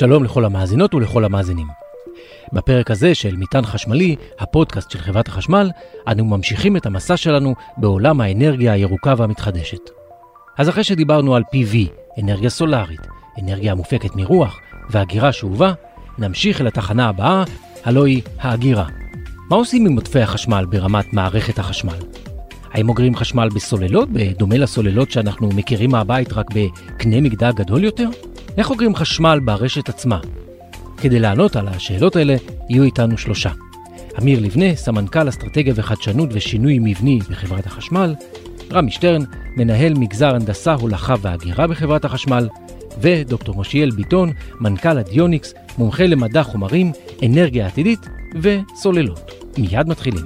שלום לכל המאזינות ולכל המאזינים. בפרק הזה של מטען חשמלי, הפודקאסט של חברת החשמל, אנו ממשיכים את המסע שלנו בעולם האנרגיה הירוקה והמתחדשת. אז אחרי שדיברנו על PV, אנרגיה סולארית, אנרגיה המופקת מרוח והגירה שאובה, נמשיך אל התחנה הבאה, הלא היא האגירה. מה עושים עם עודפי החשמל ברמת מערכת החשמל? האם אוגרים חשמל בסוללות, בדומה לסוללות שאנחנו מכירים מהבית רק בקנה מגדל גדול יותר? איך אוגרים חשמל ברשת עצמה? כדי לענות על השאלות האלה, יהיו איתנו שלושה. אמיר לבנה, סמנכ"ל אסטרטגיה וחדשנות ושינוי מבני בחברת החשמל, רמי שטרן, מנהל מגזר הנדסה, הולכה והגירה בחברת החשמל, ודוקטור מושיאל ביטון, מנכ"ל הדיוניקס, מומחה למדע חומרים, אנרגיה עתידית וסוללות. מיד מתחילים.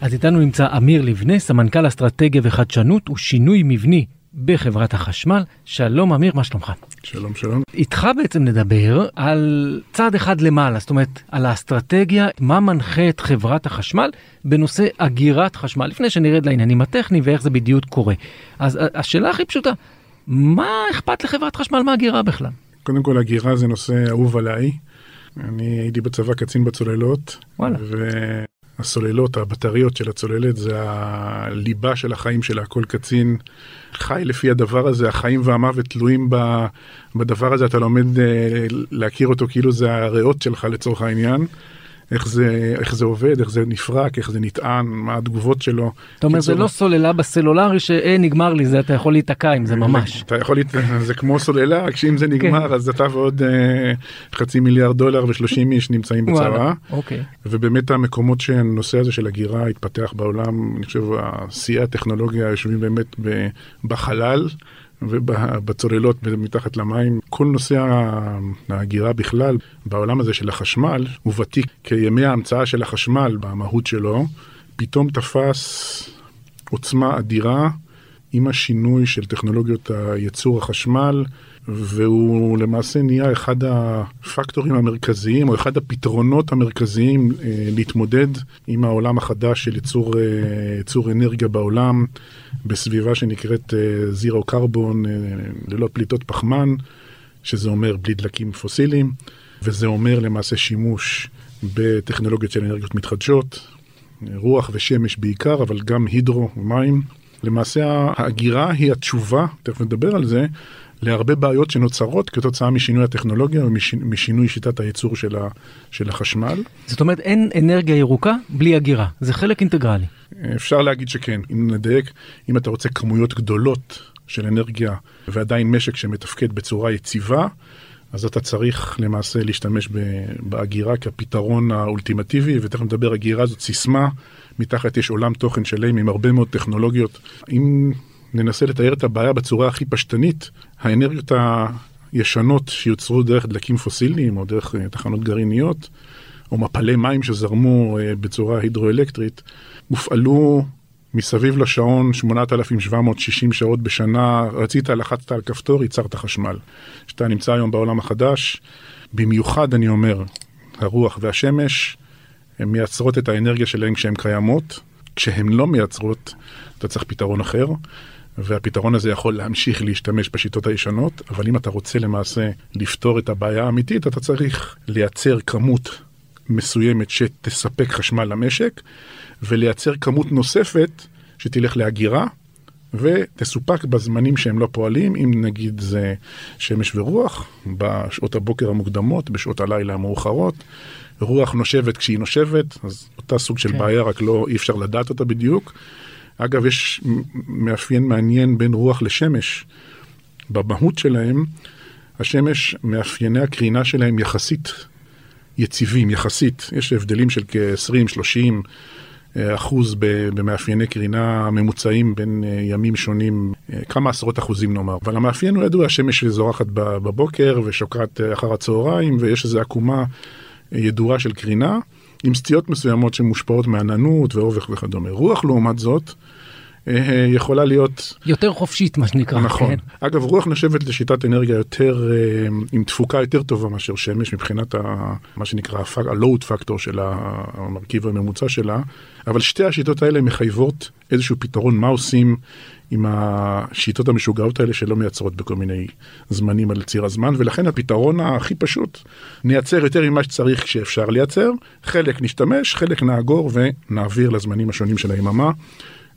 אז איתנו נמצא אמיר לבנה, סמנכ"ל אסטרטגיה וחדשנות ושינוי מבני בחברת החשמל. שלום אמיר, מה שלומך? שלום שלום. איתך בעצם נדבר על צעד אחד למעלה, זאת אומרת על האסטרטגיה, מה מנחה את חברת החשמל בנושא אגירת חשמל, לפני שנרד לעניינים הטכניים ואיך זה בדיוק קורה. אז השאלה הכי פשוטה, מה אכפת לחברת חשמל מהגירה בכלל? קודם כל הגירה זה נושא אהוב עליי. אני הייתי בצבא קצין בצוללות. וואלה. הסוללות, הבטריות של הצוללת, זה הליבה של החיים שלה. כל קצין חי לפי הדבר הזה, החיים והמוות תלויים בדבר הזה, אתה לומד אה, להכיר אותו כאילו זה הריאות שלך לצורך העניין. איך זה, איך זה עובד, איך זה נפרק, איך זה נטען, מה התגובות שלו. אתה אומר, זה לא סוללה בסלולרי שאין, אה, נגמר לי, זה אתה יכול להיתקע עם זה ממש. אתה יכול, זה כמו סוללה, רק שאם זה כן. נגמר, אז אתה ועוד אה, חצי מיליארד דולר ושלושים איש נמצאים בצרה. אוקיי. ובאמת המקומות שהנושא הזה של הגירה התפתח בעולם, אני חושב, שיאי הטכנולוגיה יושבים באמת בחלל. ובצוללות מתחת למים. כל נושא ההגירה בכלל בעולם הזה של החשמל הוא ותיק כימי ההמצאה של החשמל במהות שלו, פתאום תפס עוצמה אדירה עם השינוי של טכנולוגיות הייצור החשמל. והוא למעשה נהיה אחד הפקטורים המרכזיים או אחד הפתרונות המרכזיים אה, להתמודד עם העולם החדש של ייצור, אה, ייצור אנרגיה בעולם בסביבה שנקראת זירו אה, קרבון, ללא פליטות פחמן, שזה אומר בלי דלקים פוסיליים, וזה אומר למעשה שימוש בטכנולוגיות של אנרגיות מתחדשות, רוח ושמש בעיקר, אבל גם הידרו ומים. למעשה ההגירה היא התשובה, תכף נדבר על זה, להרבה בעיות שנוצרות כתוצאה משינוי הטכנולוגיה ומשינוי שיטת הייצור של, ה, של החשמל. זאת אומרת, אין אנרגיה ירוקה בלי הגירה, זה חלק אינטגרלי. אפשר להגיד שכן, אם נדייק, אם אתה רוצה כמויות גדולות של אנרגיה ועדיין משק שמתפקד בצורה יציבה, אז אתה צריך למעשה להשתמש באגירה כפתרון האולטימטיבי, ותכף נדבר, אגירה זאת סיסמה, מתחת יש עולם תוכן שלם עם הרבה מאוד טכנולוגיות. אם ננסה לתאר את הבעיה בצורה הכי פשטנית, האנרגיות הישנות שיוצרו דרך דלקים פוסיליים או דרך אה, תחנות גרעיניות, או מפלי מים שזרמו אה, בצורה הידרואלקטרית, הופעלו מסביב לשעון 8,760 שעות בשנה, רצית, לחצת על כפתור, ייצרת חשמל. כשאתה נמצא היום בעולם החדש, במיוחד אני אומר, הרוח והשמש, הן מייצרות את האנרגיה שלהן כשהן קיימות. כשהן לא מייצרות, אתה צריך פתרון אחר. והפתרון הזה יכול להמשיך להשתמש בשיטות הישנות, אבל אם אתה רוצה למעשה לפתור את הבעיה האמיתית, אתה צריך לייצר כמות מסוימת שתספק חשמל למשק, ולייצר כמות נוספת שתלך להגירה, ותסופק בזמנים שהם לא פועלים, אם נגיד זה שמש ורוח, בשעות הבוקר המוקדמות, בשעות הלילה המאוחרות. רוח נושבת כשהיא נושבת, אז אותה סוג של כן. בעיה, רק לא, אי אפשר לדעת אותה בדיוק. אגב, יש מאפיין מעניין בין רוח לשמש. במהות שלהם, השמש, מאפייני הקרינה שלהם יחסית יציבים, יחסית. יש הבדלים של כ-20-30 אה, אחוז במאפייני קרינה ממוצעים בין אה, ימים שונים, אה, כמה עשרות אחוזים נאמר. אבל המאפיין הוא ידוע, השמש זורחת בבוקר ושוקעת אחר הצהריים, ויש איזו עקומה ידועה של קרינה. עם סטיות מסוימות שמושפעות מעננות ואובך וכדומה. רוח לעומת זאת, יכולה להיות... יותר חופשית מה שנקרא. נכון. כן. אגב, רוח נחשבת לשיטת אנרגיה יותר, אה, עם תפוקה יותר טובה מאשר שמש מבחינת ה, מה שנקרא ה-load factor של המרכיב הממוצע שלה, אבל שתי השיטות האלה מחייבות איזשהו פתרון מה עושים עם השיטות המשוגעות האלה שלא מייצרות בכל מיני זמנים על ציר הזמן, ולכן הפתרון הכי פשוט, נייצר יותר ממה שצריך כשאפשר לייצר, חלק נשתמש, חלק נאגור ונעביר לזמנים השונים של היממה.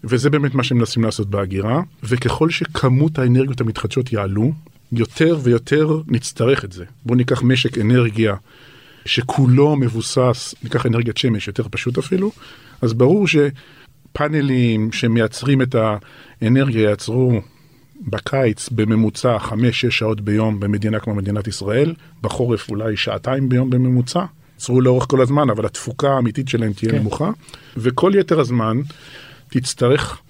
וזה באמת מה שמנסים לעשות בהגירה, וככל שכמות האנרגיות המתחדשות יעלו, יותר ויותר נצטרך את זה. בואו ניקח משק אנרגיה שכולו מבוסס, ניקח אנרגיית שמש, יותר פשוט אפילו, אז ברור שפאנלים שמייצרים את האנרגיה ייצרו בקיץ בממוצע 5-6 שעות ביום במדינה כמו מדינת ישראל, בחורף אולי שעתיים ביום בממוצע. ייצרו לאורך כל הזמן, אבל התפוקה האמיתית שלהם תהיה כן. נמוכה, וכל יתר הזמן תצטרך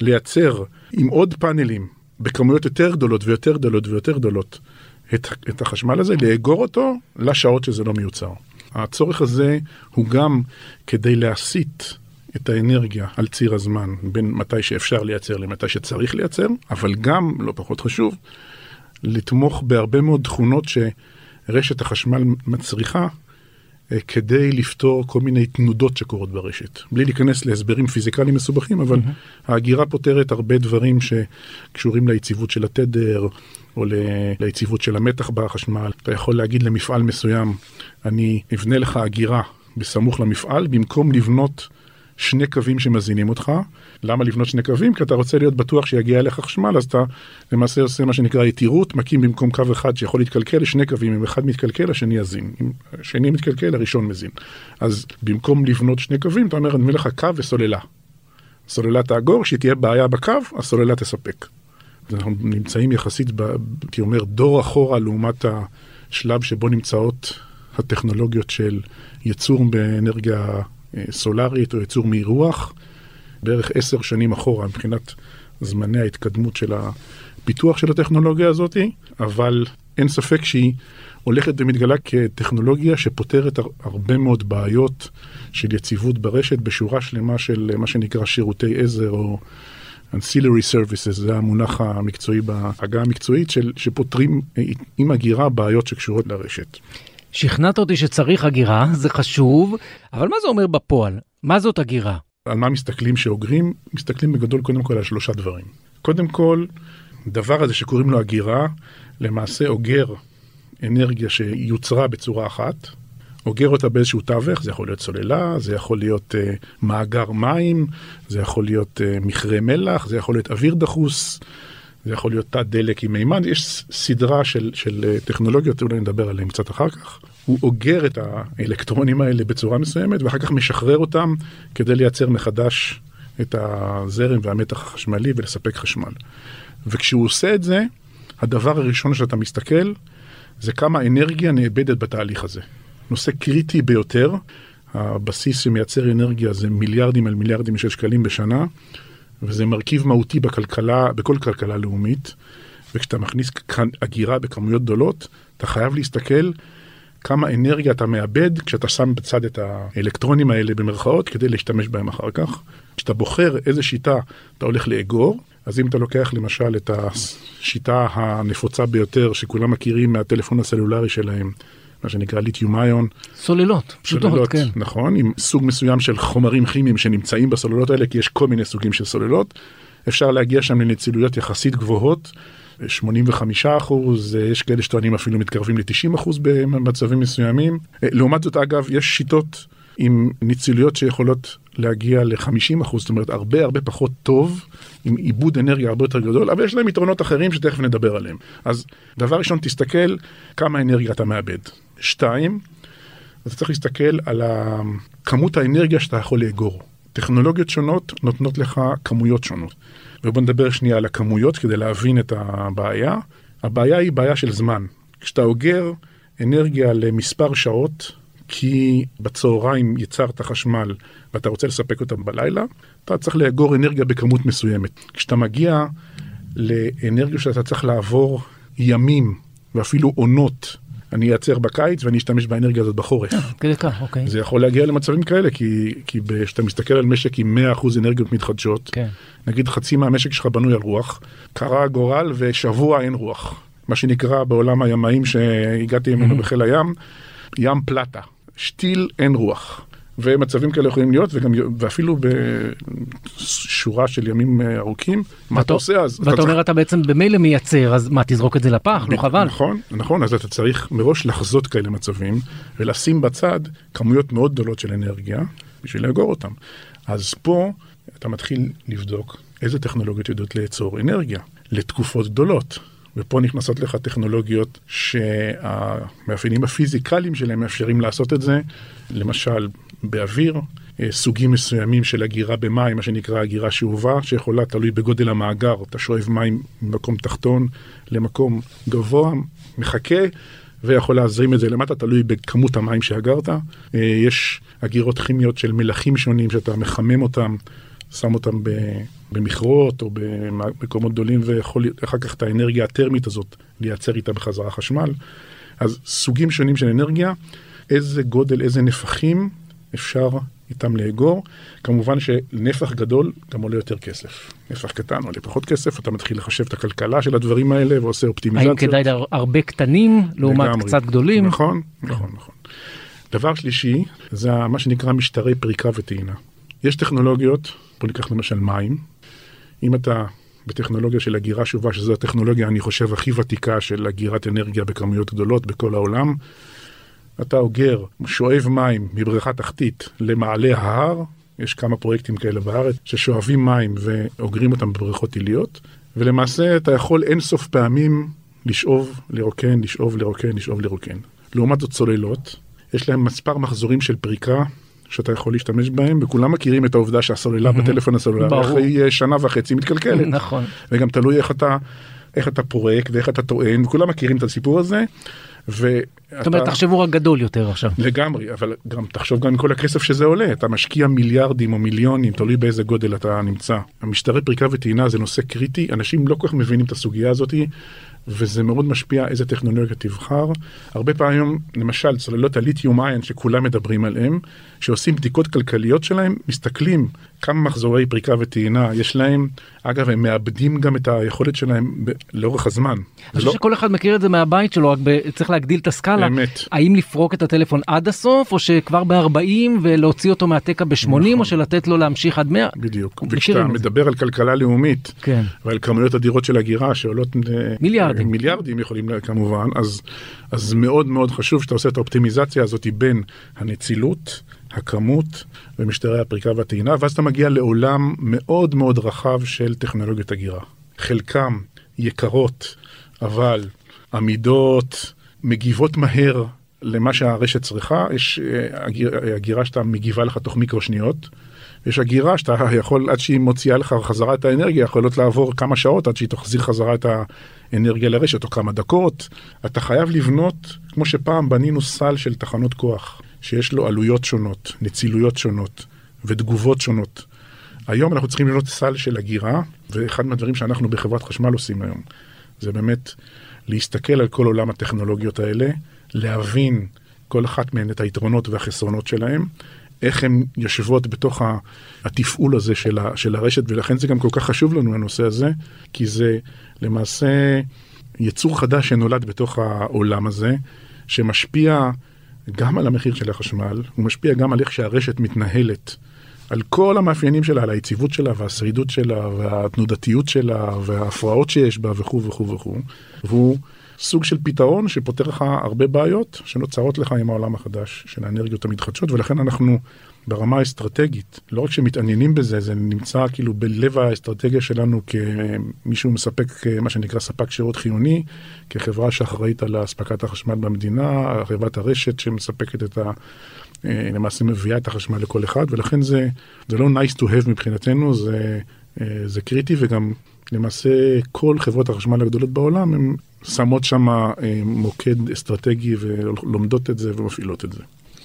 לייצר עם עוד פאנלים בכמויות יותר גדולות ויותר גדולות ויותר גדולות את, את החשמל הזה, לאגור אותו לשעות שזה לא מיוצר. הצורך הזה הוא גם כדי להסיט את האנרגיה על ציר הזמן בין מתי שאפשר לייצר למתי שצריך לייצר, אבל גם, לא פחות חשוב, לתמוך בהרבה מאוד תכונות שרשת החשמל מצריכה כדי לפתור כל מיני תנודות שקורות ברשת. בלי להיכנס להסברים פיזיקליים מסובכים, אבל mm-hmm. ההגירה פותרת הרבה דברים שקשורים ליציבות של התדר, או ליציבות של המתח בחשמל. אתה יכול להגיד למפעל מסוים, אני אבנה לך הגירה בסמוך למפעל, במקום לבנות שני קווים שמזינים אותך. למה לבנות שני קווים? כי אתה רוצה להיות בטוח שיגיע אליך חשמל, אז אתה למעשה עושה מה שנקרא יתירות, מקים במקום קו אחד שיכול להתקלקל שני קווים, אם אחד מתקלקל, השני יזין. אם השני מתקלקל, הראשון מזין. אז במקום לבנות שני קווים, אתה אומר, אני מביא לך קו וסוללה. סוללה תאגור, שתהיה בעיה בקו, הסוללה תספק. אנחנו נמצאים יחסית, הייתי אומר, דור אחורה לעומת השלב שבו נמצאות הטכנולוגיות של ייצור באנרגיה סולארית או ייצור מרוח, בערך עשר שנים אחורה מבחינת זמני ההתקדמות של הפיתוח של הטכנולוגיה הזאת, אבל אין ספק שהיא הולכת ומתגלה כטכנולוגיה שפותרת הרבה מאוד בעיות של יציבות ברשת בשורה שלמה של מה שנקרא שירותי עזר או ancillary services, זה המונח המקצועי בהגה המקצועית, של, שפותרים עם הגירה בעיות שקשורות לרשת. שכנעת אותי שצריך הגירה, זה חשוב, אבל מה זה אומר בפועל? מה זאת הגירה? על מה מסתכלים שאוגרים? מסתכלים בגדול קודם כל על שלושה דברים. קודם כל, דבר הזה שקוראים לו הגירה, למעשה אוגר אנרגיה שיוצרה בצורה אחת, אוגר אותה באיזשהו תווך, זה יכול להיות סוללה, זה יכול להיות uh, מאגר מים, זה יכול להיות uh, מכרה מלח, זה יכול להיות אוויר דחוס, זה יכול להיות תת דלק עם מימן, יש סדרה של, של אה, טכנולוגיות, אולי נדבר עליהן קצת אחר כך. הוא אוגר את האלקטרונים האלה בצורה מסוימת, ואחר כך משחרר אותם כדי לייצר מחדש את הזרם והמתח החשמלי ולספק חשמל. וכשהוא עושה את זה, הדבר הראשון שאתה מסתכל, זה כמה אנרגיה נאבדת בתהליך הזה. נושא קריטי ביותר, הבסיס שמייצר אנרגיה זה מיליארדים על מיליארדים של שקלים בשנה. וזה מרכיב מהותי בכלכלה, בכל כלכלה לאומית, וכשאתה מכניס הגירה בכמויות גדולות, אתה חייב להסתכל כמה אנרגיה אתה מאבד כשאתה שם בצד את האלקטרונים האלה במרכאות כדי להשתמש בהם אחר כך. כשאתה בוחר איזה שיטה אתה הולך לאגור, אז אם אתה לוקח למשל את השיטה הנפוצה ביותר שכולם מכירים מהטלפון הסלולרי שלהם, מה שנקרא ליתיום איון. סוללות, פשוטות, סוללות, כן. נכון, עם סוג מסוים של חומרים כימיים שנמצאים בסוללות האלה, כי יש כל מיני סוגים של סוללות. אפשר להגיע שם לנצילויות יחסית גבוהות, 85 אחוז, יש כאלה שטוענים אפילו מתקרבים ל-90 אחוז במצבים מסוימים. לעומת זאת, אגב, יש שיטות עם נצילויות שיכולות להגיע ל-50 אחוז, זאת אומרת, הרבה הרבה פחות טוב, עם עיבוד אנרגיה הרבה יותר גדול, אבל יש להם יתרונות אחרים שתכף נדבר עליהם. אז דבר ראשון, תסתכל כמה אנרגיה אתה מאבד. שתיים, אתה צריך להסתכל על כמות האנרגיה שאתה יכול לאגור. טכנולוגיות שונות נותנות לך כמויות שונות. ובוא נדבר שנייה על הכמויות כדי להבין את הבעיה. הבעיה היא בעיה של זמן. כשאתה אוגר אנרגיה למספר שעות, כי בצהריים יצרת חשמל ואתה רוצה לספק אותם בלילה, אתה צריך לאגור אנרגיה בכמות מסוימת. כשאתה מגיע לאנרגיה שאתה צריך לעבור ימים ואפילו עונות אני אייצר בקיץ ואני אשתמש באנרגיה הזאת בחורף. כדי כך, אוקיי. זה יכול להגיע למצבים כאלה, כי, כי כשאתה מסתכל על משק עם 100% אנרגיות מתחדשות, כן. נגיד חצי מהמשק שלך בנוי על רוח, קרה גורל ושבוע אין רוח. מה שנקרא בעולם הימאים שהגעתי ממנו בחיל הים, ים פלטה. שתיל אין רוח. ומצבים כאלה יכולים להיות, וגם, ואפילו בשורה של ימים אה, ארוכים, מה אתה עושה אז? ואתה אומר, אתה בעצם במילא מייצר, אז מה, תזרוק את זה לפח? לא חבל? נכון, נכון, אז אתה צריך מראש לחזות כאלה מצבים, ולשים בצד כמויות מאוד גדולות של אנרגיה, בשביל לאגור אותם. אז פה אתה מתחיל לבדוק איזה טכנולוגיות יודעות לאצור אנרגיה לתקופות גדולות. ופה נכנסות לך טכנולוגיות שהמאפיינים הפיזיקליים שלהם מאפשרים לעשות את זה, למשל באוויר, אה, סוגים מסוימים של אגירה במים, מה שנקרא אגירה שאובה, שיכולה, תלוי בגודל המאגר, אתה שואב מים ממקום תחתון למקום גבוה, מחכה. ויכול להזרים את זה למטה, תלוי בכמות המים שאגרת. אה, יש אגירות כימיות של מלחים שונים שאתה מחמם אותם, שם אותם במכרות או במקומות גדולים, ויכול אחר כך את האנרגיה הטרמית הזאת לייצר איתה בחזרה חשמל. אז סוגים שונים של אנרגיה, איזה גודל, איזה נפחים אפשר איתם לאגור. כמובן שנפח גדול גם עולה יותר כסף. נפח קטן עולה פחות כסף, אתה מתחיל לחשב את הכלכלה של הדברים האלה ועושה אופטימיזציות. האם כדאי הרבה קטנים לעומת לגמרי. קצת גדולים? נכון, נכון, נכון. דבר שלישי, זה מה שנקרא משטרי פריקה וטעינה. יש טכנולוגיות, בוא ניקח למשל מים. אם אתה בטכנולוגיה של אגירה שובה, שזו הטכנולוגיה, אני חושב, הכי ותיקה של אגירת אנרגיה בכמויות גדולות בכל העולם, אתה אוגר, שואב מים מבריכה תחתית למעלה ההר, יש כמה פרויקטים כאלה בארץ, ששואבים מים ואוגרים אותם בבריכות עיליות, ולמעשה אתה יכול אינסוף פעמים לשאוב, לרוקן, לשאוב, לרוקן, לשאוב, לרוקן. לעומת זאת צוללות, יש להם מספר מחזורים של פריקה שאתה יכול להשתמש בהם, וכולם מכירים את העובדה שהסוללה בטלפון הסוללה אחרי שנה וחצי מתקלקלת. נכון. וגם תלוי איך אתה, איך אתה פורק ואיך אתה טוען, וכולם מכירים את הסיפור הזה. ואתה... זאת אומרת, תחשבו רק גדול יותר עכשיו. לגמרי, אבל גם תחשוב גם עם כל הכסף שזה עולה, אתה משקיע מיליארדים או מיליונים, תלוי באיזה גודל אתה נמצא. המשטרי פריקה וטעינה זה נושא קריטי, אנשים לא כל כך מבינים את הסוגיה הזאתי, וזה מאוד משפיע איזה טכנולוגיה תבחר. הרבה פעמים, למשל, צוללות הליתיום איין שכולם מדברים עליהם, שעושים בדיקות כלכליות שלהם, מסתכלים כמה מחזורי פריקה וטעינה יש להם. אגב, הם מאבדים גם את היכולת שלהם ב- לאורך הזמן. אני חושב לא... שכל אחד מכיר את זה מהבית שלו, רק ב- צריך להגדיל את הסקאלה. אמת. האם לפרוק את הטלפון עד הסוף, או שכבר ב-40 ולהוציא אותו מהתקע ב-80, נכון. או שלתת לו להמשיך עד 100? בדיוק. וכשאתה מדבר על כלכלה לאומית, כן. ועל כמויות אדירות של הגירה שעולות... אה, מיליארדים. מיליארדים יכולים כמובן, אז, אז מאוד מאוד חשוב שאתה עושה את האופטימיזציה הזאת בין הנצילות, הכמות ומשטרי הפריקה והטעינה, ואז אתה מגיע לעולם מאוד מאוד רחב של טכנולוגיות הגירה. חלקם יקרות, אבל עמידות, מגיבות מהר למה שהרשת צריכה, יש אה, הגירה שאתה מגיבה לך תוך מיקרו שניות. יש הגירה שאתה יכול, עד שהיא מוציאה לך חזרה את האנרגיה, יכולות לעבור כמה שעות עד שהיא תחזיר חזרה את האנרגיה לרשת, או כמה דקות. אתה חייב לבנות, כמו שפעם בנינו סל של תחנות כוח. שיש לו עלויות שונות, נצילויות שונות ותגובות שונות. היום אנחנו צריכים לבנות סל של הגירה, ואחד מהדברים שאנחנו בחברת חשמל עושים היום, זה באמת להסתכל על כל עולם הטכנולוגיות האלה, להבין כל אחת מהן את היתרונות והחסרונות שלהן, איך הן יושבות בתוך התפעול הזה של, ה, של הרשת, ולכן זה גם כל כך חשוב לנו הנושא הזה, כי זה למעשה יצור חדש שנולד בתוך העולם הזה, שמשפיע גם על המחיר של החשמל, הוא משפיע גם על איך שהרשת מתנהלת, על כל המאפיינים שלה, על היציבות שלה והשרידות שלה והתנודתיות שלה וההפרעות שיש בה וכו' וכו' וכו'. והוא סוג של פתרון שפותר לך הרבה בעיות שנוצרות לך עם העולם החדש של האנרגיות המתחדשות, ולכן אנחנו ברמה האסטרטגית, לא רק שמתעניינים בזה, זה נמצא כאילו בלב האסטרטגיה שלנו כמישהו מספק, מה שנקרא ספק שירות חיוני, כחברה שאחראית על אספקת החשמל במדינה, חברת הרשת שמספקת את ה... למעשה מביאה את החשמל לכל אחד, ולכן זה, זה לא nice to have מבחינתנו, זה, זה קריטי, וגם למעשה כל חברות החשמל הגדולות בעולם, הן שמות שם מוקד אסטרטגי ולומדות את זה ומפעילות את זה.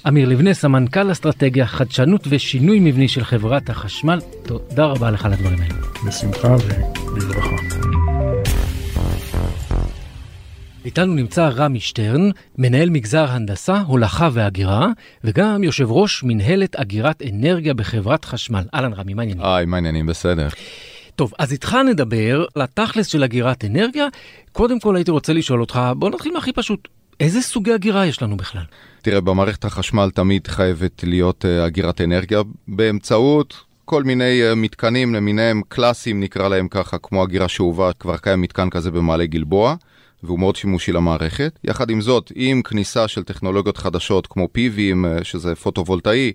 אמיר לבנה, סמנכ"ל אסטרטגיה, חדשנות ושינוי מבני של חברת החשמל, תודה רבה לך על הדברים האלה. בשמחה ובברכה. איתנו נמצא רמי שטרן, מנהל מגזר הנדסה, הולכה והגירה, וגם יושב ראש מנהלת אגירת אנרגיה בחברת חשמל. אהלן רמי, מה העניינים? היי, מה העניינים? בסדר. טוב, אז איתך נדבר על התכלס של אגירת אנרגיה. קודם כל הייתי רוצה לשאול אותך, בוא נתחיל מהכי פשוט. איזה סוגי אגירה יש לנו בכלל? תראה, במערכת החשמל תמיד חייבת להיות אגירת אנרגיה באמצעות כל מיני uh, מתקנים למיניהם קלאסיים, נקרא להם ככה, כמו אגירה שאובה, כבר קיים מתקן כזה במעלה גלבוע. והוא מאוד שימושי למערכת. יחד עם זאת, עם כניסה של טכנולוגיות חדשות כמו PVים, אה, שזה פוטו-וולטאי,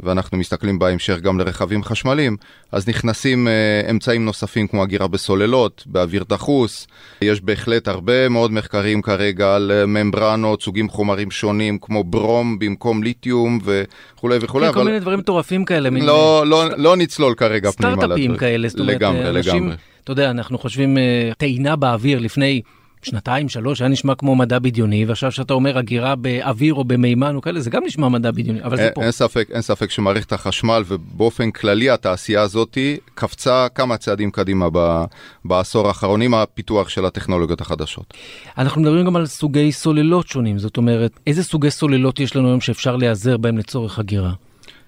ואנחנו מסתכלים בהמשך גם לרכבים חשמליים, אז נכנסים uh, אמצעים נוספים כמו אגירה בסוללות, באוויר דחוס. יש בהחלט הרבה מאוד מחקרים כרגע על uh, ממברנות, סוגים חומרים שונים כמו ברום במקום ליתיום וכולי וכולי. כן, אבל... כל מיני דברים מטורפים כאלה. לא, לא, לא, לא נצלול כרגע פנימה. סטארט-אפים כאלה, זאת אומרת, לגמרי, אנשים, לגמרי. אתה יודע, אנחנו חושבים טעינה באוויר לפני שנתיים, שלוש, היה נשמע כמו מדע בדיוני, ועכשיו שאתה אומר הגירה באוויר או במימן או כאלה, זה גם נשמע מדע בדיוני, אבל זה פה. אין ספק, אין ספק שמערכת החשמל ובאופן כללי התעשייה הזאתי קפצה כמה צעדים קדימה ב, בעשור האחרון עם הפיתוח של הטכנולוגיות החדשות. אנחנו מדברים גם על סוגי סוללות שונים, זאת אומרת, איזה סוגי סוללות יש לנו היום שאפשר להיעזר בהם לצורך הגירה?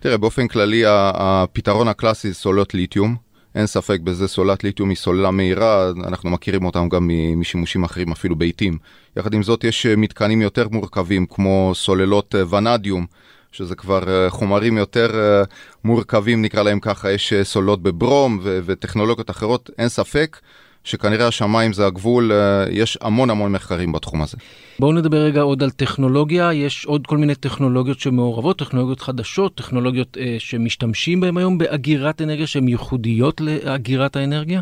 תראה, באופן כללי הפתרון הקלאסי זה סוללות ליתיום. אין ספק בזה, סוללת ליתיום היא סוללה מהירה, אנחנו מכירים אותם גם משימושים אחרים, אפילו בעיתים. יחד עם זאת, יש מתקנים יותר מורכבים, כמו סוללות ונדיום, שזה כבר חומרים יותר מורכבים, נקרא להם ככה, יש סוללות בברום וטכנולוגיות אחרות, אין ספק. שכנראה השמיים זה הגבול, יש המון המון מחקרים בתחום הזה. בואו נדבר רגע עוד על טכנולוגיה, יש עוד כל מיני טכנולוגיות שמעורבות, טכנולוגיות חדשות, טכנולוגיות אה, שמשתמשים בהן היום באגירת אנרגיה, שהן ייחודיות לאגירת האנרגיה?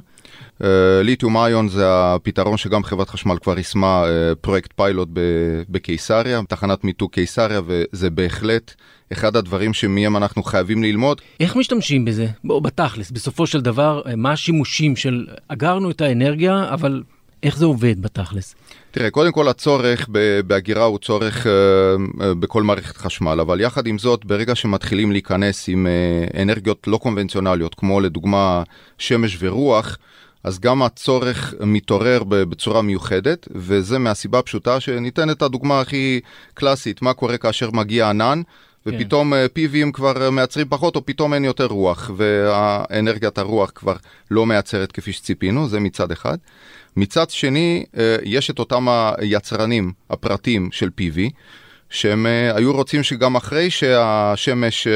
Uh, ליתיום איון זה הפתרון שגם חברת חשמל כבר יישמה uh, פרויקט פיילוט בקיסריה, תחנת מיתוג קיסריה, וזה בהחלט אחד הדברים שמהם אנחנו חייבים ללמוד. איך משתמשים בזה? בואו, בתכלס, בסופו של דבר, מה השימושים של אגרנו את האנרגיה, אבל איך זה עובד בתכלס? תראה, קודם כל הצורך בהגירה הוא צורך בכל מערכת חשמל, אבל יחד עם זאת, ברגע שמתחילים להיכנס עם אנרגיות לא קונבנציונליות, כמו לדוגמה שמש ורוח, אז גם הצורך מתעורר בצורה מיוחדת, וזה מהסיבה הפשוטה שניתן את הדוגמה הכי קלאסית, מה קורה כאשר מגיע ענן, ופתאום כן. PVים כבר מייצרים פחות, או פתאום אין יותר רוח, והאנרגיית הרוח כבר לא מייצרת כפי שציפינו, זה מצד אחד. מצד שני, יש את אותם היצרנים הפרטיים של PV, שהם היו רוצים שגם אחרי שהשמש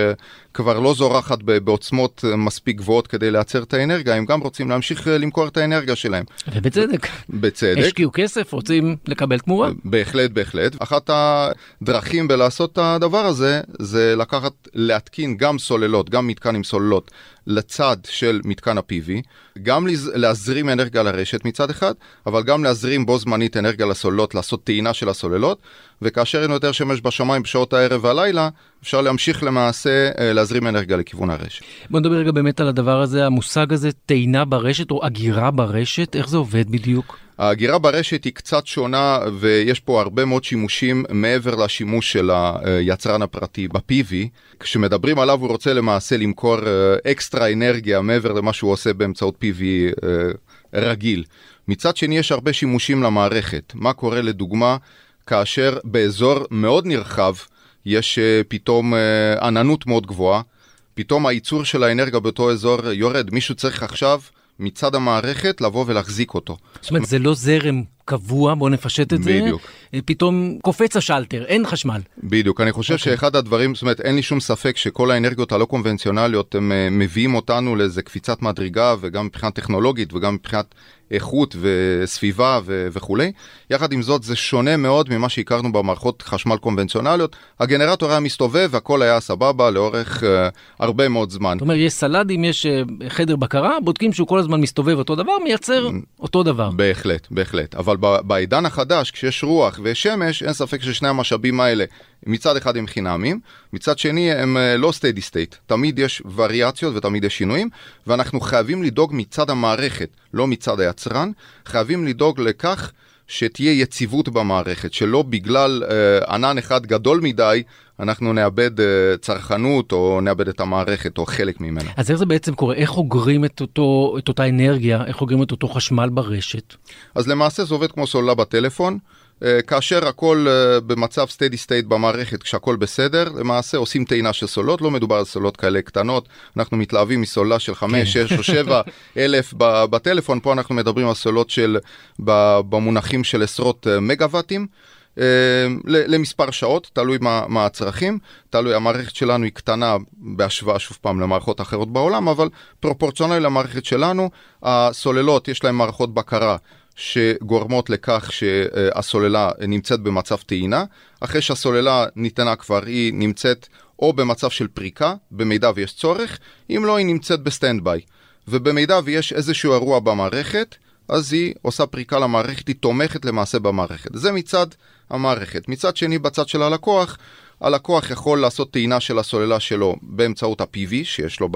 כבר לא זורחת בעוצמות מספיק גבוהות כדי לייצר את האנרגיה, הם גם רוצים להמשיך למכור את האנרגיה שלהם. ובצדק. בצדק. השקיעו כסף, רוצים לקבל תמורה. בהחלט, בהחלט. אחת הדרכים בלעשות את הדבר הזה, זה לקחת, להתקין גם סוללות, גם מתקן עם סוללות, לצד של מתקן ה-PV, גם להזרים אנרגיה לרשת מצד אחד, אבל גם להזרים בו זמנית אנרגיה לסוללות, לעשות טעינה של הסוללות, וכאשר אין יותר שמש בשמיים בשעות הערב והלילה, אפשר להמשיך למעשה להזרים אנרגיה לכיוון הרשת. בוא נדבר רגע באמת על הדבר הזה, המושג הזה, טעינה ברשת או אגירה ברשת, איך זה עובד בדיוק? האגירה ברשת היא קצת שונה ויש פה הרבה מאוד שימושים מעבר לשימוש של היצרן הפרטי ב-PV. כשמדברים עליו הוא רוצה למעשה למכור אקסטרה אנרגיה מעבר למה שהוא עושה באמצעות PV רגיל. מצד שני יש הרבה שימושים למערכת. מה קורה לדוגמה כאשר באזור מאוד נרחב יש פתאום עננות מאוד גבוהה, פתאום הייצור של האנרגיה באותו אזור יורד, מישהו צריך עכשיו מצד המערכת לבוא ולהחזיק אותו. זאת אומרת, זה לא זרם קבוע, בוא נפשט את זה. בדיוק. פתאום קופץ השלטר, אין חשמל. בדיוק, אני חושב okay. שאחד הדברים, זאת אומרת, אין לי שום ספק שכל האנרגיות הלא קונבנציונליות, הם מביאים אותנו לאיזה קפיצת מדרגה, וגם מבחינה טכנולוגית וגם מבחינת איכות וסביבה ו- וכולי. יחד עם זאת, זה שונה מאוד ממה שהכרנו במערכות חשמל קונבנציונליות. הגנרטור היה מסתובב והכל היה סבבה לאורך uh, הרבה מאוד זמן. זאת אומרת, יש סלדים, יש uh, חדר בקרה, בודקים שהוא כל הזמן מסתובב אותו דבר, מייצר אותו דבר. בהחלט, בהחלט. אבל בעידן החדש, כשיש רוח ויש שמש, אין ספק ששני המשאבים האלה, מצד אחד הם חינמים, מצד שני הם לא סטדי סטייט. תמיד יש וריאציות ותמיד יש שינויים, ואנחנו חייבים לדאוג מצד המערכת, לא מצד היצרן, חייבים לדאוג לכך שתהיה יציבות במערכת, שלא בגלל אה, ענן אחד גדול מדי, אנחנו נאבד uh, צרכנות או נאבד את המערכת או חלק ממנה. אז איך זה בעצם קורה? איך אוגרים את, אותו, את אותה אנרגיה? איך אוגרים את אותו חשמל ברשת? אז למעשה זה עובד כמו סוללה בטלפון. אה, כאשר הכל אה, במצב סטדי סטייט במערכת, כשהכל בסדר, למעשה עושים טעינה של סוללות, לא מדובר על סוללות כאלה קטנות, אנחנו מתלהבים מסוללה של 5, 6 כן. או 7 אלף בטלפון, פה אנחנו מדברים על סוללות של, במונחים של עשרות מגוואטים. למספר שעות, תלוי מה, מה הצרכים, תלוי, המערכת שלנו היא קטנה בהשוואה שוב פעם למערכות אחרות בעולם, אבל פרופורציונלי למערכת שלנו, הסוללות יש להן מערכות בקרה שגורמות לכך שהסוללה נמצאת במצב טעינה. אחרי שהסוללה ניתנה כבר, היא נמצאת או במצב של פריקה, במידה ויש צורך, אם לא, היא נמצאת ב standby. ובמידה ויש איזשהו אירוע במערכת, אז היא עושה פריקה למערכת, היא תומכת למעשה במערכת. זה מצד המערכת. מצד שני, בצד של הלקוח, הלקוח יכול לעשות טעינה של הסוללה שלו באמצעות ה-PV שיש לו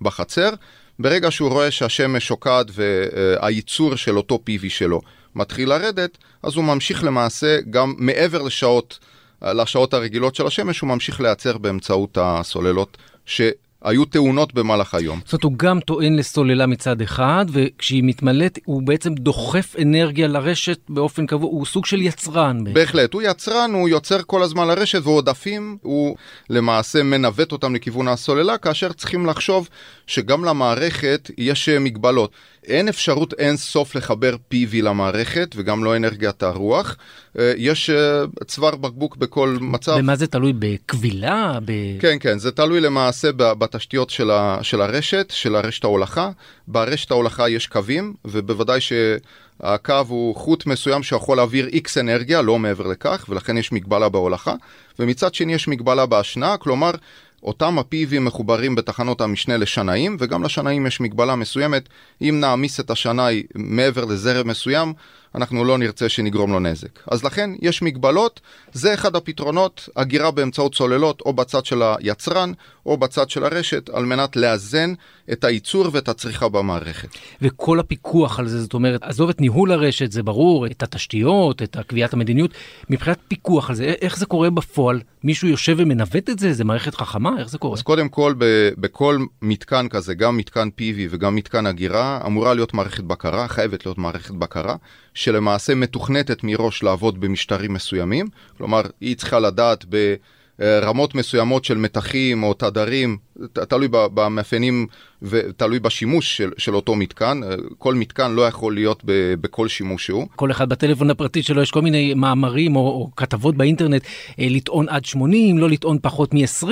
בחצר, ברגע שהוא רואה שהשמש שוקעת והייצור של אותו PV שלו מתחיל לרדת, אז הוא ממשיך למעשה גם מעבר לשעות, לשעות הרגילות של השמש, הוא ממשיך לייצר באמצעות הסוללות ש... היו תאונות במהלך היום. זאת אומרת, הוא גם טוען לסוללה מצד אחד, וכשהיא מתמלאת, הוא בעצם דוחף אנרגיה לרשת באופן קבוע, הוא סוג של יצרן. בהחלט, הוא יצרן, הוא יוצר כל הזמן לרשת, ועודפים, הוא למעשה מנווט אותם לכיוון הסוללה, כאשר צריכים לחשוב שגם למערכת יש מגבלות. אין אפשרות אין סוף לחבר PV למערכת וגם לא אנרגיית הרוח. אה, יש אה, צוואר בקבוק בכל מצב. ומה זה תלוי? בכבילה? ב... כן, כן, זה תלוי למעשה בתשתיות של, ה, של הרשת, של הרשת ההולכה. ברשת ההולכה יש קווים, ובוודאי שהקו הוא חוט מסוים שיכול להעביר X אנרגיה, לא מעבר לכך, ולכן יש מגבלה בהולכה. ומצד שני יש מגבלה בהשנעה, כלומר אותם ה-PV מחוברים בתחנות המשנה לשנאים, וגם לשנאים יש מגבלה מסוימת. אם נעמיס את השנאי מעבר לזרם מסוים, אנחנו לא נרצה שנגרום לו נזק. אז לכן יש מגבלות, זה אחד הפתרונות, הגירה באמצעות צוללות או בצד של היצרן או בצד של הרשת, על מנת לאזן את הייצור ואת הצריכה במערכת. וכל הפיקוח על זה, זאת אומרת, עזוב את ניהול הרשת, זה ברור, את התשתיות, את קביעת המדיניות, מבחינת פיקוח על זה, איך זה קורה בפועל? מישהו יושב ומנווט את זה? זה מערכת חכמה? איך זה קורה? אז קודם כל, ב- בכל מתקן כזה, גם מתקן PV וגם מתקן אגירה, אמורה להיות מערכת בקרה, חייבת להיות מערכת בקרה. שלמעשה מתוכנתת מראש לעבוד במשטרים מסוימים, כלומר היא צריכה לדעת ברמות מסוימות של מתחים או תדרים תלוי במאפיינים ותלוי בשימוש של, של אותו מתקן. כל מתקן לא יכול להיות ב, בכל שימוש שהוא. כל אחד בטלפון הפרטי שלו יש כל מיני מאמרים או, או כתבות באינטרנט, אה, לטעון עד 80, לא לטעון פחות מ-20.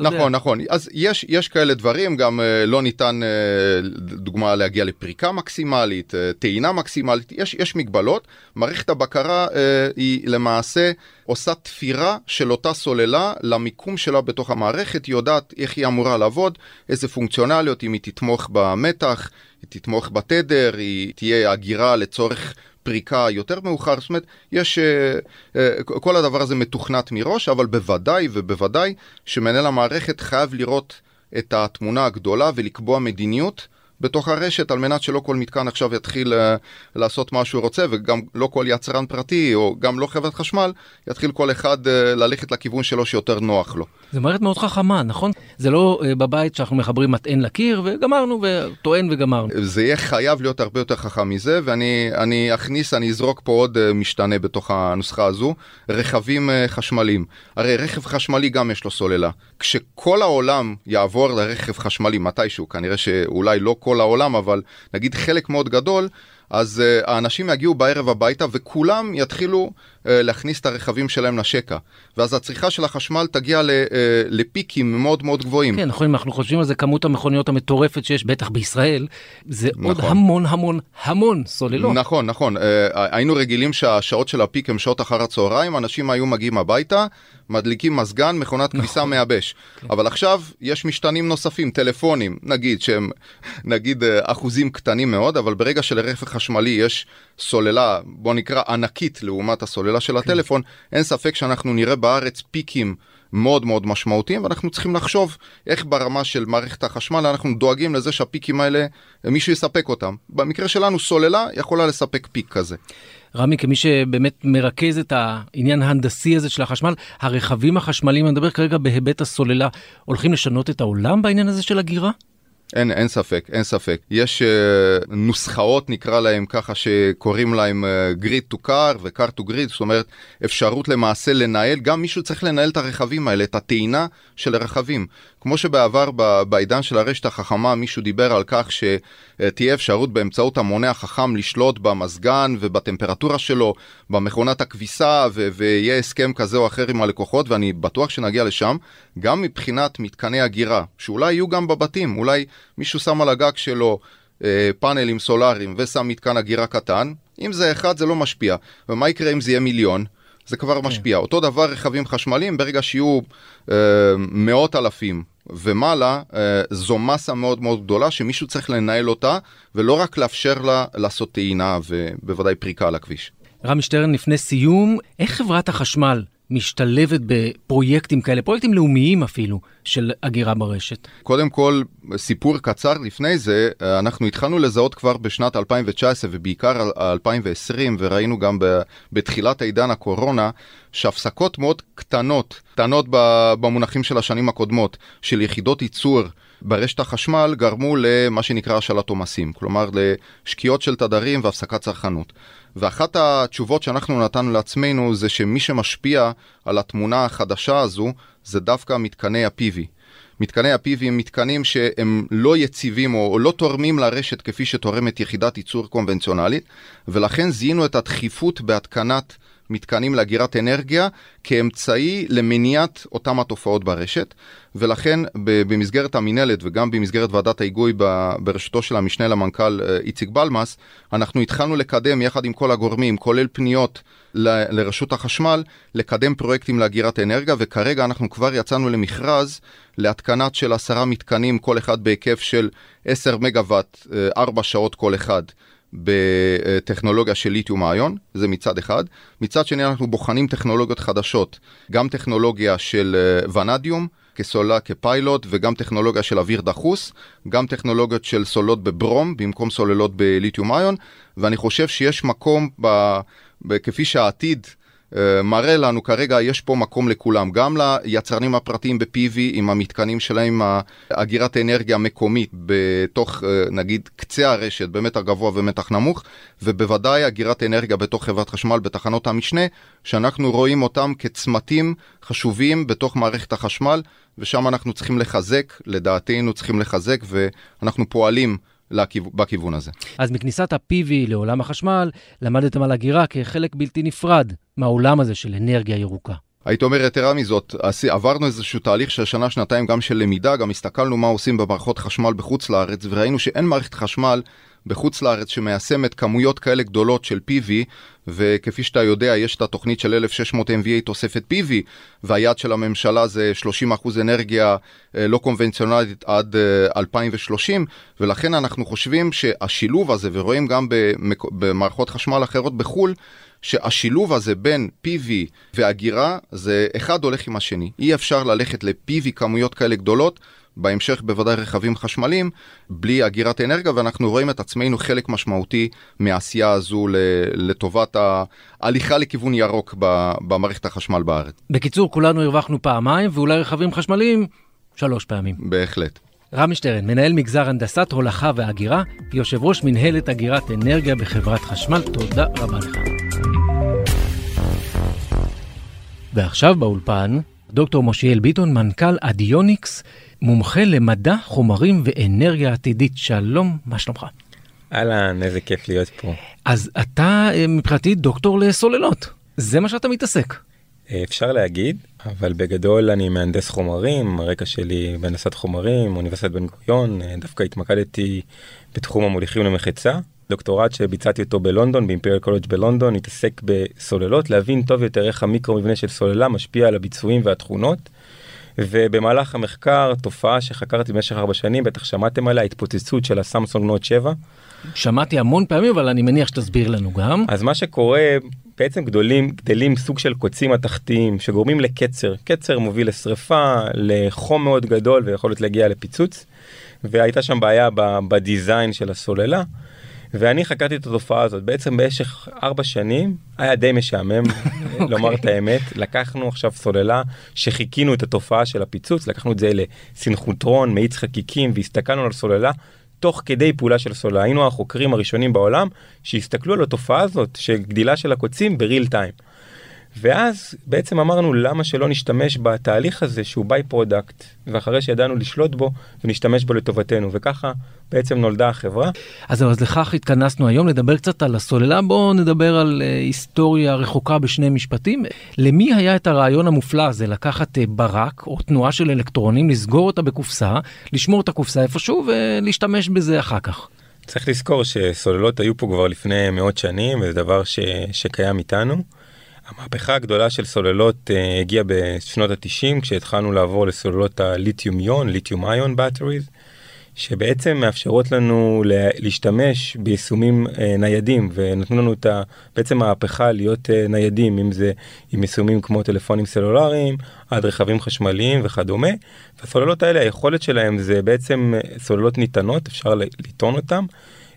נכון, יודע. נכון. אז יש, יש כאלה דברים, גם אה, לא ניתן, אה, דוגמה, להגיע לפריקה מקסימלית, טעינה מקסימלית, יש, יש מגבלות. מערכת הבקרה היא למעשה עושה תפירה של אותה סוללה למיקום שלה בתוך המערכת, היא יודעת איך היא אמורה לעבוד, איזה פונקציונליות, אם היא תתמוך במתח, היא תתמוך בתדר, היא תהיה הגירה לצורך פריקה יותר מאוחר, זאת אומרת, יש, אה, אה, כל הדבר הזה מתוכנת מראש, אבל בוודאי ובוודאי שמנהל המערכת חייב לראות את התמונה הגדולה ולקבוע מדיניות בתוך הרשת על מנת שלא כל מתקן עכשיו יתחיל uh, לעשות מה שהוא רוצה וגם לא כל יצרן פרטי או גם לא חברת חשמל יתחיל כל אחד uh, ללכת לכיוון שלו שיותר נוח לו. זה מערכת מאוד חכמה נכון? זה לא uh, בבית שאנחנו מחברים מטען לקיר וגמרנו וטוען וגמרנו. זה יהיה חייב להיות הרבה יותר חכם מזה ואני אכניס אני אזרוק פה עוד uh, משתנה בתוך הנוסחה הזו רכבים uh, חשמליים הרי רכב חשמלי גם יש לו סוללה כשכל העולם יעבור לרכב חשמלי מתישהו כנראה שאולי לא כל העולם, אבל נגיד חלק מאוד גדול, אז uh, האנשים יגיעו בערב הביתה וכולם יתחילו uh, להכניס את הרכבים שלהם לשקע. ואז הצריכה של החשמל תגיע ל, uh, לפיקים מאוד מאוד גבוהים. כן, נכון, אם אנחנו חושבים על זה, כמות המכוניות המטורפת שיש, בטח בישראל, זה נכון. עוד המון המון המון סוללות. נכון, נכון. Uh, היינו רגילים שהשעות של הפיק הם שעות אחר הצהריים, אנשים היו מגיעים הביתה, מדליקים מזגן, מכונת כביסה נכון. מייבש. כן. אבל עכשיו יש משתנים נוספים, טלפונים, נגיד, שהם נגיד אחוזים קטנים מאוד, אבל ברגע שלרכב חשמלי יש סוללה, בוא נקרא ענקית לעומת הסוללה של כן. הטלפון, אין ספק שאנחנו נראה בארץ פיקים. מאוד מאוד משמעותיים ואנחנו צריכים לחשוב איך ברמה של מערכת החשמל אנחנו דואגים לזה שהפיקים האלה מישהו יספק אותם. במקרה שלנו סוללה יכולה לספק פיק כזה. רמי, כמי שבאמת מרכז את העניין ההנדסי הזה של החשמל, הרכבים החשמליים, אני מדבר כרגע בהיבט הסוללה, הולכים לשנות את העולם בעניין הזה של הגירה? אין, אין ספק, אין ספק. יש uh, נוסחאות, נקרא להם ככה, שקוראים להם uh, grid to car ו-car to grid, זאת אומרת, אפשרות למעשה לנהל, גם מישהו צריך לנהל את הרכבים האלה, את הטעינה של הרכבים. כמו שבעבר בעידן של הרשת החכמה מישהו דיבר על כך שתהיה אפשרות באמצעות המונה החכם לשלוט במזגן ובטמפרטורה שלו, במכונת הכביסה ו- ויהיה הסכם כזה או אחר עם הלקוחות ואני בטוח שנגיע לשם, גם מבחינת מתקני הגירה, שאולי יהיו גם בבתים, אולי מישהו שם על הגג שלו אה, פאנלים סולאריים ושם מתקן הגירה קטן, אם זה אחד זה לא משפיע, ומה יקרה אם זה יהיה מיליון? זה כבר כן. משפיע. אותו דבר רכבים חשמליים, ברגע שיהיו אה, מאות אלפים ומעלה, אה, זו מסה מאוד מאוד גדולה שמישהו צריך לנהל אותה, ולא רק לאפשר לה לעשות טעינה ובוודאי פריקה על הכביש. רמי שטרן, לפני סיום, איך חברת החשמל משתלבת בפרויקטים כאלה, פרויקטים לאומיים אפילו, של אגירה ברשת? קודם כל, סיפור קצר לפני זה, אנחנו התחלנו לזהות כבר בשנת 2019 ובעיקר 2020, וראינו גם בתחילת עידן הקורונה, שהפסקות מאוד קטנות, קטנות במונחים של השנים הקודמות, של יחידות ייצור ברשת החשמל גרמו למה שנקרא השאלת עומסים, כלומר לשקיעות של תדרים והפסקת צרכנות. ואחת התשובות שאנחנו נתנו לעצמנו זה שמי שמשפיע על התמונה החדשה הזו זה דווקא מתקני ה-PV. מתקני ה-PV הם מתקנים שהם לא יציבים או, לא תורמים לרשת כפי שתורמת יחידת ייצור קונבנציונלית, ולכן זיהינו את הדחיפות בהתקנת מתקנים לאגירת אנרגיה כאמצעי למניעת אותם התופעות ברשת, ולכן במסגרת המינהלת וגם במסגרת ועדת ההיגוי בראשותו של המשנה למנכ"ל אה, איציק בלמס, אנחנו התחלנו לקדם יחד עם כל הגורמים, כולל פניות ל, לרשות החשמל, לקדם פרויקטים לאגירת אנרגיה, וכרגע אנחנו כבר יצאנו למכרז להתקנת של עשרה מתקנים, כל אחד בהיקף של 10 מגוואט, 4 אה, שעות כל אחד. בטכנולוגיה של ליתיום איון, זה מצד אחד. מצד שני אנחנו בוחנים טכנולוגיות חדשות, גם טכנולוגיה של אה, ונדיום כסוללה כפיילוט וגם טכנולוגיה של אוויר דחוס, גם טכנולוגיות של סוללות בברום במקום סוללות בליתיום איון, ואני חושב שיש מקום, ב, כפי שהעתיד מראה לנו כרגע יש פה מקום לכולם, גם ליצרנים הפרטיים ב-PV עם המתקנים שלהם, אגירת אנרגיה מקומית בתוך אה, נגיד קצה הרשת במתח גבוה ומתח נמוך, ובוודאי אגירת אנרגיה בתוך חברת חשמל בתחנות המשנה, שאנחנו רואים אותם כצמתים חשובים בתוך מערכת החשמל, ושם אנחנו צריכים לחזק, לדעתנו צריכים לחזק, ואנחנו פועלים. בכיוון הזה. אז מכניסת ה-PV לעולם החשמל, למדתם על הגירה כחלק בלתי נפרד מהעולם הזה של אנרגיה ירוקה. הייתי אומר יתרה מזאת, עברנו איזשהו תהליך של שנה שנתיים גם של למידה, גם הסתכלנו מה עושים במערכות חשמל בחוץ לארץ וראינו שאין מערכת חשמל בחוץ לארץ שמיישמת כמויות כאלה גדולות של PV וכפי שאתה יודע יש את התוכנית של 1600 MVA תוספת PV והיעד של הממשלה זה 30% אנרגיה אה, לא קונבנציונלית עד 2030 אה, ולכן אנחנו חושבים שהשילוב הזה ורואים גם במערכות חשמל אחרות בחו"ל שהשילוב הזה בין PV ואגירה זה אחד הולך עם השני. אי אפשר ללכת ל-PV כמויות כאלה גדולות בהמשך בוודאי רכבים חשמליים, בלי אגירת אנרגיה, ואנחנו רואים את עצמנו חלק משמעותי מהעשייה הזו לטובת ההליכה לכיוון ירוק במערכת החשמל בארץ. בקיצור, כולנו הרווחנו פעמיים, ואולי רכבים חשמליים שלוש פעמים. בהחלט. רמי שטרן, מנהל מגזר הנדסת הולכה והגירה, ויושב ראש מנהלת אגירת אנרגיה בחברת חשמל, תודה רבה לך. ועכשיו באולפן, דוקטור מושיאל ביטון, מנכ"ל אדיוניקס, מומחה למדע, חומרים ואנרגיה עתידית. שלום, מה שלומך? אהלן, איזה כיף להיות פה. אז אתה אה, מבחינתי דוקטור לסוללות, זה מה שאתה מתעסק. אה, אפשר להגיד, אבל בגדול אני מהנדס חומרים, הרקע שלי בהנדסת חומרים, אוניברסיטת בן גוריון, אה, דווקא התמקדתי בתחום המוליכים למחצה. דוקטורט שביצעתי אותו בלונדון, באימפריאל קולג' בלונדון, התעסק בסוללות, להבין טוב יותר איך המיקרו מבנה של סוללה משפיע על הביצועים והתכונות. ובמהלך המחקר, תופעה שחקרתי במשך ארבע שנים, בטח שמעתם עליה, התפוצצות של הסמסונג נוט 7. שמעתי המון פעמים, אבל אני מניח שתסביר לנו גם. אז מה שקורה, בעצם גדולים, גדלים סוג של קוצים מתכתיים שגורמים לקצר. קצר מוביל לשריפה, לחום מאוד גדול ויכולת להגיע לפיצוץ. והייתה שם בעיה בדיזיין של הסוללה. ואני חקרתי את התופעה הזאת. בעצם במשך ארבע שנים היה די משעמם לומר את האמת. לקחנו עכשיו סוללה שחיכינו את התופעה של הפיצוץ לקחנו את זה לסינכוטרון מאיץ חקיקים והסתכלנו על סוללה תוך כדי פעולה של סוללה. היינו החוקרים הראשונים בעולם שהסתכלו על התופעה הזאת של גדילה של הקוצים ב real time. ואז בעצם אמרנו למה שלא נשתמש בתהליך הזה שהוא by-product ואחרי שידענו לשלוט בו ונשתמש בו לטובתנו וככה בעצם נולדה החברה. אז אז לכך התכנסנו היום לדבר קצת על הסוללה בואו נדבר על אה, היסטוריה רחוקה בשני משפטים. למי היה את הרעיון המופלא הזה לקחת אה, ברק או תנועה של אלקטרונים לסגור אותה בקופסה לשמור את הקופסה איפשהו ולהשתמש בזה אחר כך. צריך לזכור שסוללות היו פה כבר לפני מאות שנים וזה דבר ש... שקיים איתנו. המהפכה הגדולה של סוללות uh, הגיעה בשנות ה-90 כשהתחלנו לעבור לסוללות הליתיום יון, ליתיום איון באטריז, שבעצם מאפשרות לנו להשתמש ביישומים uh, ניידים ונתנו לנו את ה... בעצם מהפכה להיות uh, ניידים, אם זה עם יישומים כמו טלפונים סלולריים, עד רכבים חשמליים וכדומה. והסוללות האלה, היכולת שלהם זה בעצם סוללות ניתנות, אפשר לטעון אותן.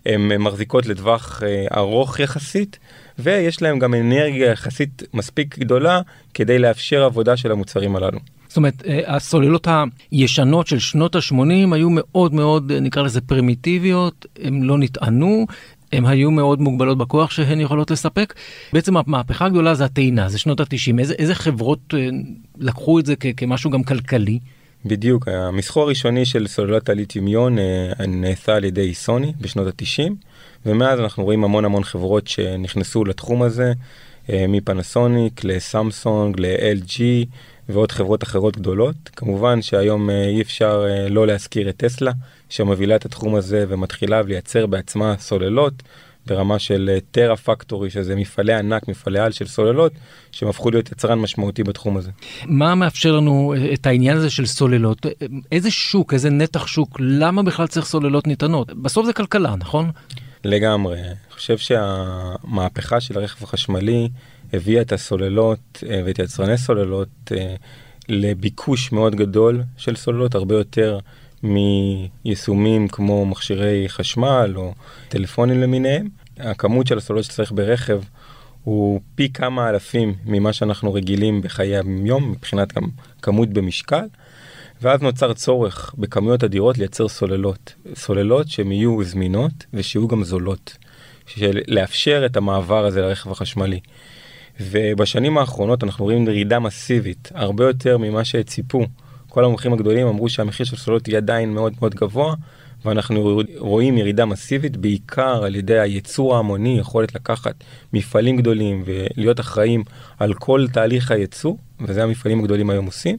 הן מחזיקות לטווח ארוך יחסית. ויש להם גם אנרגיה יחסית מספיק גדולה כדי לאפשר עבודה של המוצרים הללו. זאת אומרת, אה, הסוללות הישנות של שנות ה-80 היו מאוד מאוד, אה, נקרא לזה פרימיטיביות, הם לא נטענו, הן היו מאוד מוגבלות בכוח שהן יכולות לספק. בעצם המהפכה הגדולה זה הטעינה, זה שנות ה-90. איזה, איזה חברות אה, לקחו את זה כ- כמשהו גם כלכלי? בדיוק, המסחור הראשוני של סוללות הליתיומיון נעשה על ידי סוני בשנות ה-90. ומאז אנחנו רואים המון המון חברות שנכנסו לתחום הזה, אה, מפנסוניק לסמסונג, ל-LG ועוד חברות אחרות גדולות. כמובן שהיום אה, אי אפשר אה, לא להזכיר את טסלה, שמובילה את התחום הזה ומתחילה לייצר בעצמה סוללות. ברמה של טרה פקטורי שזה מפעלי ענק מפעלי על של סוללות שהם הפכו להיות יצרן משמעותי בתחום הזה. מה מאפשר לנו את העניין הזה של סוללות איזה שוק איזה נתח שוק למה בכלל צריך סוללות ניתנות בסוף זה כלכלה נכון. לגמרי. אני חושב שהמהפכה של הרכב החשמלי הביאה את הסוללות אה, ואת יצרני סוללות אה, לביקוש מאוד גדול של סוללות, הרבה יותר מיישומים כמו מכשירי חשמל או טלפונים למיניהם. הכמות של הסוללות שצריך ברכב הוא פי כמה אלפים ממה שאנחנו רגילים בחיי היום מבחינת גם כמות במשקל. ואז נוצר צורך בכמויות אדירות לייצר סוללות. סוללות שהן יהיו זמינות ושיהיו גם זולות. של לאפשר את המעבר הזה לרכב החשמלי. ובשנים האחרונות אנחנו רואים ירידה מסיבית, הרבה יותר ממה שציפו. כל המומחים הגדולים אמרו שהמחיר של סוללות יהיה עדיין מאוד מאוד גבוה, ואנחנו רואים ירידה מסיבית בעיקר על ידי הייצור ההמוני, יכולת לקחת מפעלים גדולים ולהיות אחראים על כל תהליך הייצור, וזה המפעלים הגדולים היום עושים.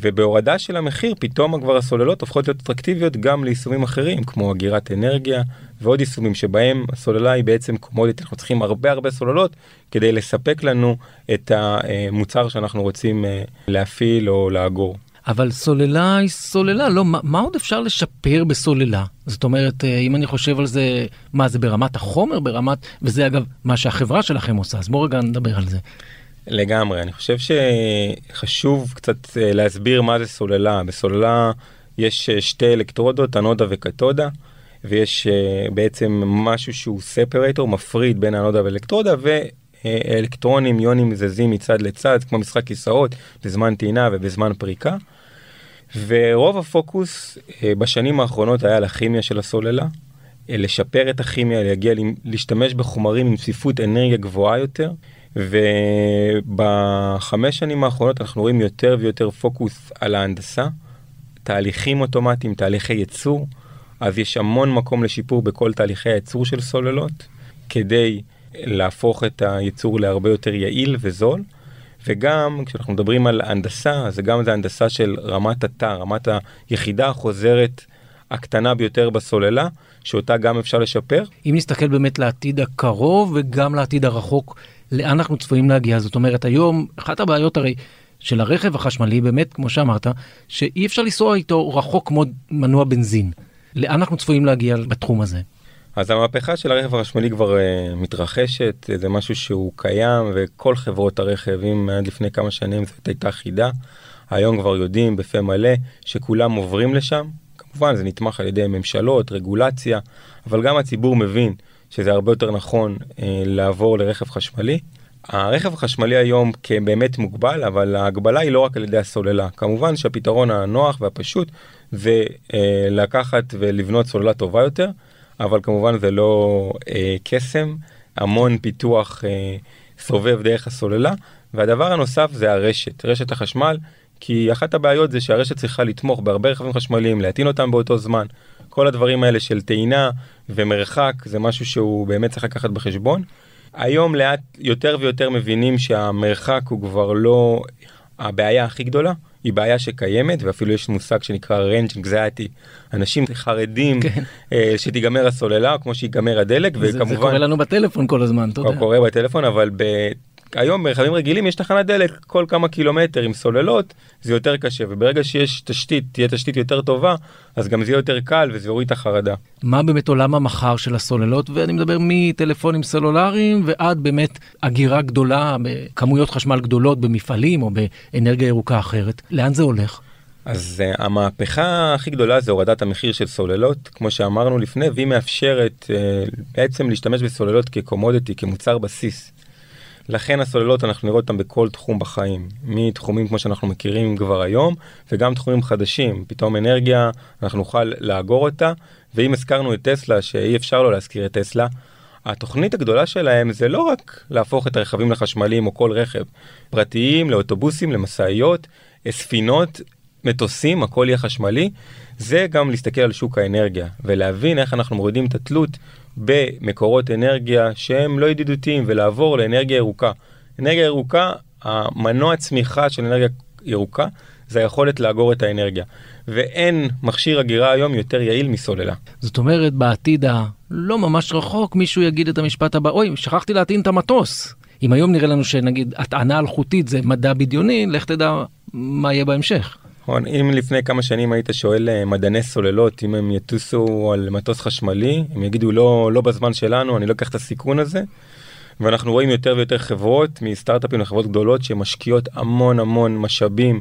ובהורדה של המחיר פתאום כבר הסוללות הופכות להיות אטרקטיביות גם ליישומים אחרים כמו אגירת אנרגיה ועוד יישומים שבהם הסוללה היא בעצם קומודיטי אנחנו צריכים הרבה הרבה סוללות כדי לספק לנו את המוצר שאנחנו רוצים אה, להפעיל או לאגור. אבל סוללה היא סוללה, לא, מה, מה עוד אפשר לשפר בסוללה? זאת אומרת, אה, אם אני חושב על זה, מה זה ברמת החומר, ברמת, וזה אגב מה שהחברה שלכם עושה, אז בואו רגע נדבר על זה. לגמרי, אני חושב שחשוב קצת אה, להסביר מה זה סוללה. בסוללה יש אה, שתי אלקטרודות, אנודה וקתודה, ויש בעצם משהו שהוא ספרטור, מפריד בין האנודה ואלקטרודה, ואלקטרונים, יונים זזים מצד לצד, כמו משחק כיסאות, בזמן טעינה ובזמן פריקה. ורוב הפוקוס בשנים האחרונות היה על הכימיה של הסוללה, לשפר את הכימיה, להגיע להשתמש בחומרים עם צפיפות אנרגיה גבוהה יותר. ובחמש שנים האחרונות אנחנו רואים יותר ויותר פוקוס על ההנדסה, תהליכים אוטומטיים, תהליכי ייצור, אז יש המון מקום לשיפור בכל תהליכי הייצור של סוללות, כדי להפוך את הייצור להרבה יותר יעיל וזול. וגם כשאנחנו מדברים על הנדסה, אז גם זה הנדסה של רמת התא, רמת היחידה החוזרת הקטנה ביותר בסוללה, שאותה גם אפשר לשפר. אם נסתכל באמת לעתיד הקרוב וגם לעתיד הרחוק, לאן אנחנו צפויים להגיע. זאת אומרת, היום, אחת הבעיות הרי של הרכב החשמלי, באמת, כמו שאמרת, שאי אפשר לנסוע איתו רחוק כמו מנוע בנזין. לאן אנחנו צפויים להגיע בתחום הזה? אז המהפכה של הרכב החשמלי כבר uh, מתרחשת, זה משהו שהוא קיים, וכל חברות הרכב, אם עד לפני כמה שנים זאת הייתה חידה, היום כבר יודעים בפה מלא שכולם עוברים לשם. כמובן זה נתמך על ידי ממשלות, רגולציה, אבל גם הציבור מבין שזה הרבה יותר נכון אה, לעבור לרכב חשמלי. הרכב החשמלי היום כבאמת מוגבל, אבל ההגבלה היא לא רק על ידי הסוללה. כמובן שהפתרון הנוח והפשוט זה אה, לקחת ולבנות סוללה טובה יותר, אבל כמובן זה לא אה, קסם, המון פיתוח אה, סובב דרך הסוללה. והדבר הנוסף זה הרשת, רשת החשמל, כי אחת הבעיות זה שהרשת צריכה לתמוך בהרבה רכבים חשמליים, להטעין אותם באותו זמן. כל הדברים האלה של טעינה ומרחק זה משהו שהוא באמת צריך לקחת בחשבון. היום לאט יותר ויותר מבינים שהמרחק הוא כבר לא הבעיה הכי גדולה, היא בעיה שקיימת ואפילו יש מושג שנקרא range anxiety, אנשים חרדים כן. אה, שתיגמר הסוללה כמו שיגמר הדלק זה, וכמובן... זה קורה לנו בטלפון כל הזמן, אתה יודע. קורה בטלפון אבל ב... היום ברכבים רגילים יש תחנת דלק כל כמה קילומטר עם סוללות זה יותר קשה וברגע שיש תשתית תהיה תשתית יותר טובה אז גם זה יהיה יותר קל וזה יוריד את החרדה. מה באמת עולם המחר של הסוללות ואני מדבר מטלפונים סלולריים ועד באמת אגירה גדולה בכמויות חשמל גדולות במפעלים או באנרגיה ירוקה אחרת לאן זה הולך. אז uh, המהפכה הכי גדולה זה הורדת המחיר של סוללות כמו שאמרנו לפני והיא מאפשרת uh, בעצם להשתמש בסוללות כקומודיטי כמוצר בסיס. לכן הסוללות אנחנו נראה אותן בכל תחום בחיים, מתחומים כמו שאנחנו מכירים כבר היום, וגם תחומים חדשים, פתאום אנרגיה, אנחנו נוכל לאגור אותה, ואם הזכרנו את טסלה, שאי אפשר לא להזכיר את טסלה, התוכנית הגדולה שלהם זה לא רק להפוך את הרכבים לחשמליים או כל רכב, פרטיים, לאוטובוסים, למשאיות, ספינות, מטוסים, הכל יהיה חשמלי, זה גם להסתכל על שוק האנרגיה ולהבין איך אנחנו מורידים את התלות במקורות אנרגיה שהם לא ידידותיים ולעבור לאנרגיה ירוקה. אנרגיה ירוקה, המנוע צמיחה של אנרגיה ירוקה זה היכולת לאגור את האנרגיה. ואין מכשיר אגירה היום יותר יעיל מסוללה. זאת אומרת בעתיד הלא ממש רחוק מישהו יגיד את המשפט הבא, אוי, שכחתי להטעין את המטוס. אם היום נראה לנו שנגיד הטענה אלחוטית זה מדע בדיוני, לך תדע מה יהיה בהמשך. נכון, אם לפני כמה שנים היית שואל אה, מדעני סוללות אם הם יטוסו על מטוס חשמלי, הם יגידו לא, לא בזמן שלנו, אני לא אקח את הסיכון הזה. ואנחנו רואים יותר ויותר חברות מסטארט-אפים לחברות גדולות שמשקיעות המון המון משאבים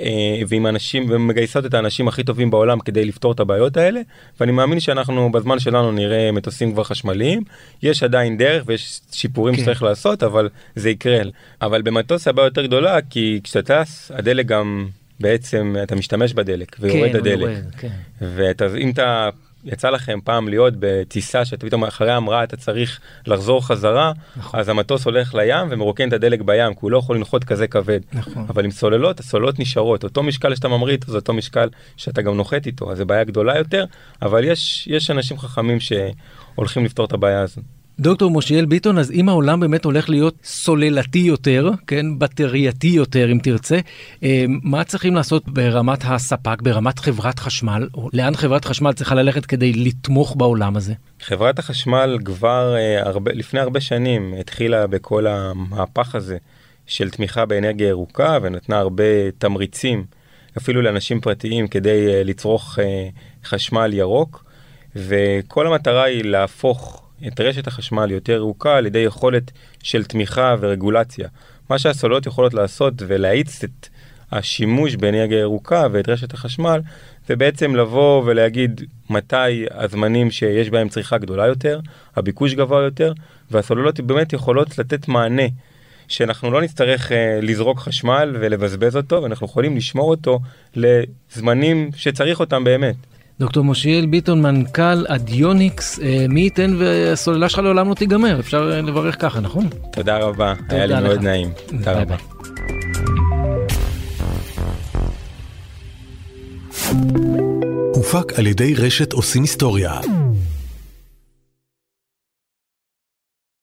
אה, ועם אנשים ומגייסות את האנשים הכי טובים בעולם כדי לפתור את הבעיות האלה ואני מאמין שאנחנו בזמן שלנו נראה מטוסים כבר חשמליים יש עדיין דרך ויש שיפורים כן. שצריך לעשות אבל זה יקרה אבל במטוס הבעיה יותר גדולה כי כשאתה טס הדלק גם בעצם אתה משתמש בדלק ויורד כן, הדלק. יורד, כן. ואם אתה יצא לכם פעם להיות בטיסה שאתה פתאום אחרי המראה אתה צריך לחזור חזרה נכון. אז המטוס הולך לים ומרוקן את הדלק בים כי הוא לא יכול לנחות כזה כבד נכון. אבל עם סוללות הסוללות נשארות אותו משקל שאתה ממריא זה אותו משקל שאתה גם נוחת איתו אז זה בעיה גדולה יותר אבל יש יש אנשים חכמים שהולכים לפתור את הבעיה הזאת. דוקטור מושיאל ביטון, אז אם העולם באמת הולך להיות סוללתי יותר, כן, בטרייתי יותר אם תרצה, אה, מה צריכים לעשות ברמת הספק, ברמת חברת חשמל, או לאן חברת חשמל צריכה ללכת כדי לתמוך בעולם הזה? חברת החשמל כבר uh, הרבה, לפני הרבה שנים התחילה בכל המהפך הזה של תמיכה באנרגיה ירוקה ונתנה הרבה תמריצים אפילו לאנשים פרטיים כדי uh, לצרוך חשמל ירוק וכל המטרה היא להפוך את רשת החשמל יותר ירוקה על ידי יכולת של תמיכה ורגולציה. מה שהסוללות יכולות לעשות ולהאיץ את השימוש באנרגיה ירוקה ואת רשת החשמל, זה בעצם לבוא ולהגיד מתי הזמנים שיש בהם צריכה גדולה יותר, הביקוש גבוה יותר, והסוללות באמת יכולות לתת מענה. שאנחנו לא נצטרך uh, לזרוק חשמל ולבזבז אותו, ואנחנו יכולים לשמור אותו לזמנים שצריך אותם באמת. דוקטור מושיאל ביטון, מנכ"ל אדיוניקס, אה, מי ייתן והסוללה שלך לעולם לא תיגמר, אפשר אה, לברך ככה, נכון? תודה רבה, היה לי מאוד נעים. תודה רבה. הופק על ידי רשת עושים היסטוריה.